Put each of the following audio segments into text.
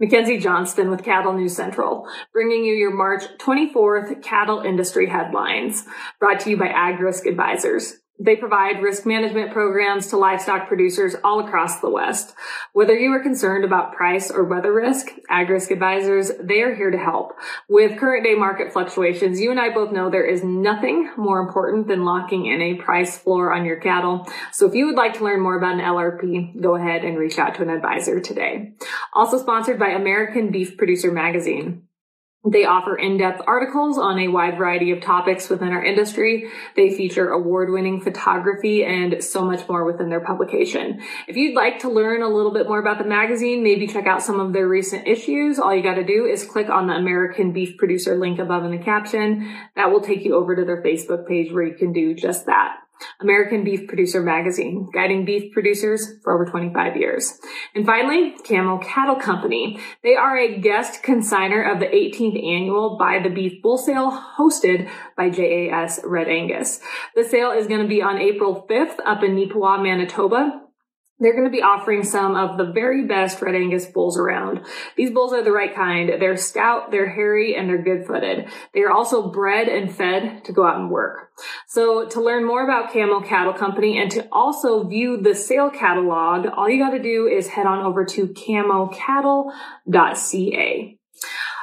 Mackenzie Johnston with Cattle News Central, bringing you your March 24th cattle industry headlines, brought to you by Ag Risk Advisors. They provide risk management programs to livestock producers all across the West. Whether you are concerned about price or weather risk, AgRisk Advisors, they are here to help. With current day market fluctuations, you and I both know there is nothing more important than locking in a price floor on your cattle. So if you would like to learn more about an LRP, go ahead and reach out to an advisor today. Also sponsored by American Beef Producer Magazine. They offer in-depth articles on a wide variety of topics within our industry. They feature award-winning photography and so much more within their publication. If you'd like to learn a little bit more about the magazine, maybe check out some of their recent issues, all you got to do is click on the American Beef Producer link above in the caption. That will take you over to their Facebook page where you can do just that. American Beef Producer Magazine, guiding beef producers for over 25 years. And finally, Camel Cattle Company. They are a guest consigner of the 18th annual Buy the Beef Bull Sale hosted by JAS Red Angus. The sale is going to be on April 5th up in Neepawa, Manitoba they're going to be offering some of the very best Red Angus bulls around. These bulls are the right kind. They're stout, they're hairy, and they're good footed. They are also bred and fed to go out and work. So to learn more about Camel Cattle Company and to also view the sale catalog, all you got to do is head on over to camocattle.ca.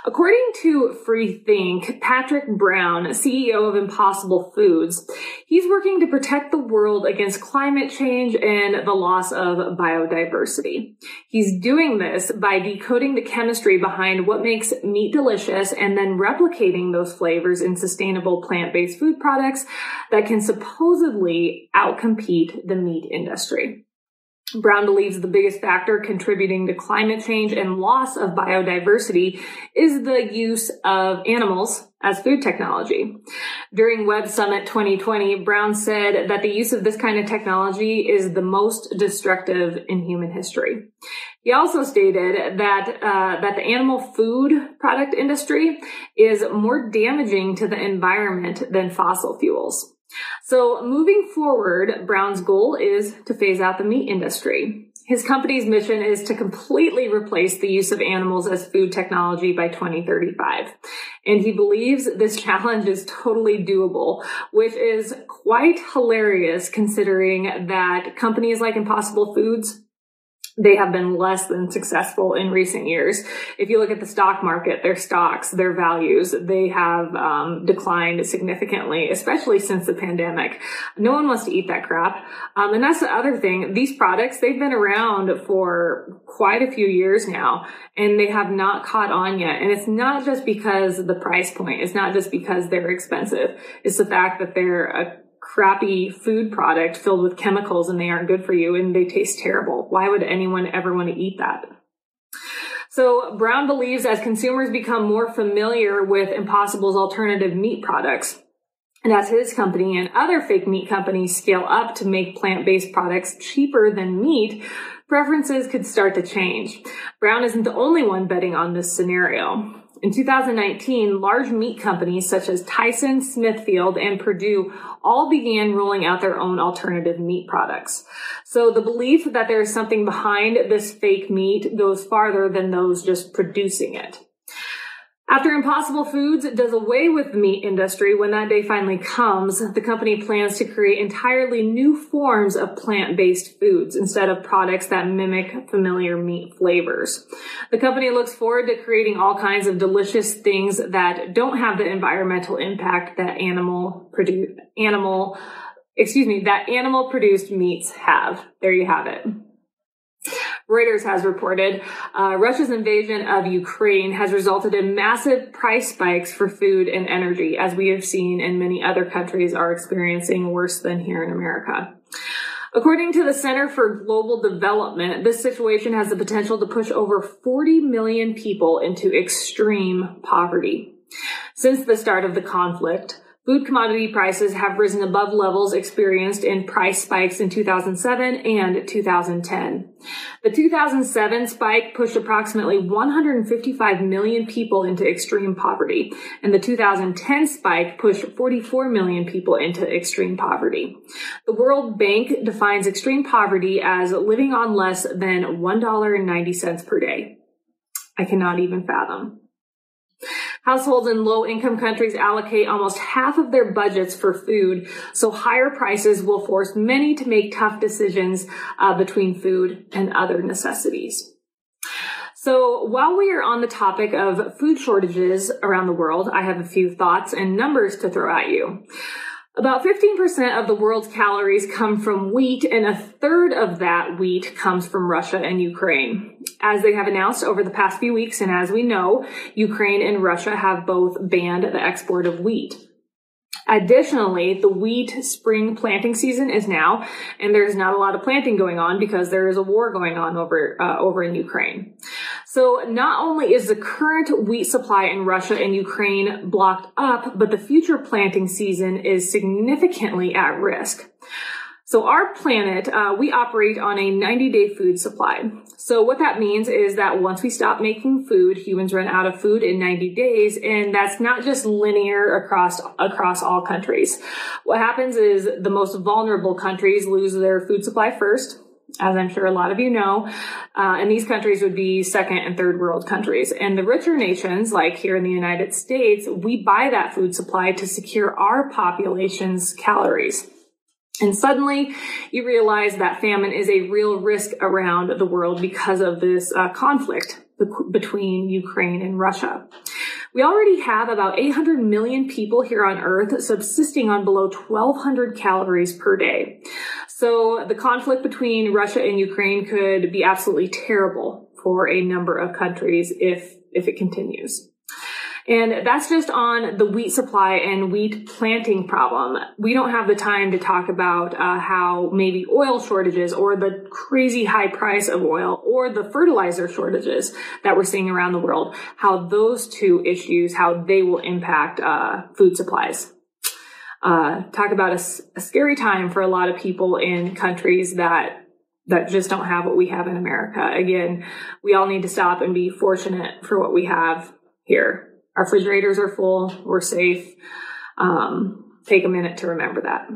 According to Freethink, Patrick Brown, CEO of Impossible Foods, he's working to protect the world against climate change and the loss of biodiversity. He's doing this by decoding the chemistry behind what makes meat delicious and then replicating those flavors in sustainable plant-based food products that can supposedly outcompete the meat industry. Brown believes the biggest factor contributing to climate change and loss of biodiversity is the use of animals as food technology. During Web Summit 2020, Brown said that the use of this kind of technology is the most destructive in human history. He also stated that uh, that the animal food product industry is more damaging to the environment than fossil fuels. So moving forward, Brown's goal is to phase out the meat industry. His company's mission is to completely replace the use of animals as food technology by 2035. And he believes this challenge is totally doable, which is quite hilarious considering that companies like Impossible Foods they have been less than successful in recent years. If you look at the stock market, their stocks, their values, they have um, declined significantly, especially since the pandemic. No one wants to eat that crap. Um, and that's the other thing. These products, they've been around for quite a few years now, and they have not caught on yet. And it's not just because the price point. It's not just because they're expensive. It's the fact that they're a crappy food product filled with chemicals and they aren't good for you and they taste terrible. Why would anyone ever want to eat that? So Brown believes as consumers become more familiar with Impossible's alternative meat products, and as his company and other fake meat companies scale up to make plant-based products cheaper than meat, preferences could start to change. Brown isn't the only one betting on this scenario. In 2019, large meat companies such as Tyson, Smithfield, and Perdue all began rolling out their own alternative meat products. So the belief that there is something behind this fake meat goes farther than those just producing it. After Impossible Foods does away with the meat industry, when that day finally comes, the company plans to create entirely new forms of plant-based foods instead of products that mimic familiar meat flavors. The company looks forward to creating all kinds of delicious things that don't have the environmental impact that animal produce, animal, excuse me, that animal produced meats have. There you have it. Reuters has reported uh, Russia's invasion of Ukraine has resulted in massive price spikes for food and energy, as we have seen and many other countries are experiencing worse than here in America. According to the Center for Global Development, this situation has the potential to push over 40 million people into extreme poverty. Since the start of the conflict, Food commodity prices have risen above levels experienced in price spikes in 2007 and 2010. The 2007 spike pushed approximately 155 million people into extreme poverty, and the 2010 spike pushed 44 million people into extreme poverty. The World Bank defines extreme poverty as living on less than $1.90 per day. I cannot even fathom. Households in low income countries allocate almost half of their budgets for food, so higher prices will force many to make tough decisions uh, between food and other necessities. So while we are on the topic of food shortages around the world, I have a few thoughts and numbers to throw at you. About 15% of the world's calories come from wheat, and a third of that wheat comes from Russia and Ukraine. As they have announced over the past few weeks, and as we know, Ukraine and Russia have both banned the export of wheat. Additionally, the wheat spring planting season is now, and there's not a lot of planting going on because there is a war going on over uh, over in Ukraine. So not only is the current wheat supply in Russia and Ukraine blocked up, but the future planting season is significantly at risk. So our planet, uh, we operate on a 90 day food supply. So what that means is that once we stop making food, humans run out of food in 90 days. And that's not just linear across, across all countries. What happens is the most vulnerable countries lose their food supply first as I'm sure a lot of you know. Uh, and these countries would be second and third world countries. And the richer nations, like here in the United States, we buy that food supply to secure our population's calories. And suddenly you realize that famine is a real risk around the world because of this uh, conflict between Ukraine and Russia. We already have about 800 million people here on earth subsisting on below 1200 calories per day. So the conflict between Russia and Ukraine could be absolutely terrible for a number of countries if, if it continues. And that's just on the wheat supply and wheat planting problem. We don't have the time to talk about uh, how maybe oil shortages or the crazy high price of oil or the fertilizer shortages that we're seeing around the world, how those two issues, how they will impact uh, food supplies. Uh, talk about a, a scary time for a lot of people in countries that that just don't have what we have in America. Again, we all need to stop and be fortunate for what we have here. Our refrigerators are full. We're safe. Um, take a minute to remember that.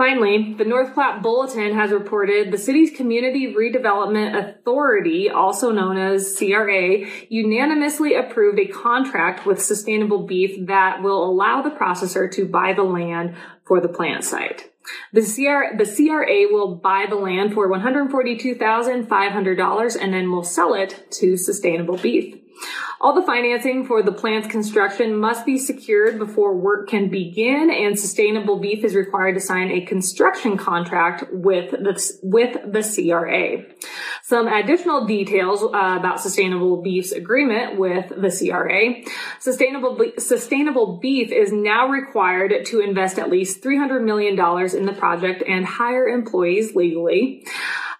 Finally, the North Platte Bulletin has reported the city's Community Redevelopment Authority, also known as CRA, unanimously approved a contract with Sustainable Beef that will allow the processor to buy the land for the plant site. The, CR, the CRA will buy the land for $142,500 and then will sell it to Sustainable Beef. All the financing for the plant's construction must be secured before work can begin, and Sustainable Beef is required to sign a construction contract with the, with the CRA. Some additional details uh, about Sustainable Beef's agreement with the CRA. Sustainable, Sustainable Beef is now required to invest at least $300 million in the project and hire employees legally.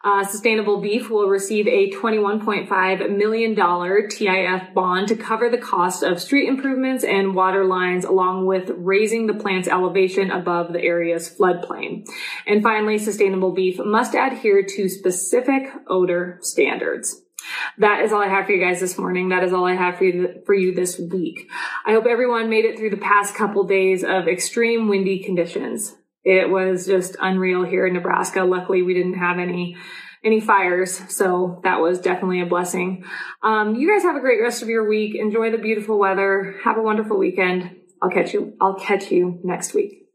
Uh, Sustainable Beef will receive a $21.5 million TIF bond to cover the cost of street improvements and water lines, along with raising the plant's elevation above the area's floodplain. And finally, Sustainable Beef must adhere to specific odor standards. That is all I have for you guys this morning. That is all I have for you, for you this week. I hope everyone made it through the past couple days of extreme windy conditions it was just unreal here in Nebraska. Luckily, we didn't have any any fires, so that was definitely a blessing. Um, you guys have a great rest of your week. Enjoy the beautiful weather. Have a wonderful weekend. I'll catch you. I'll catch you next week.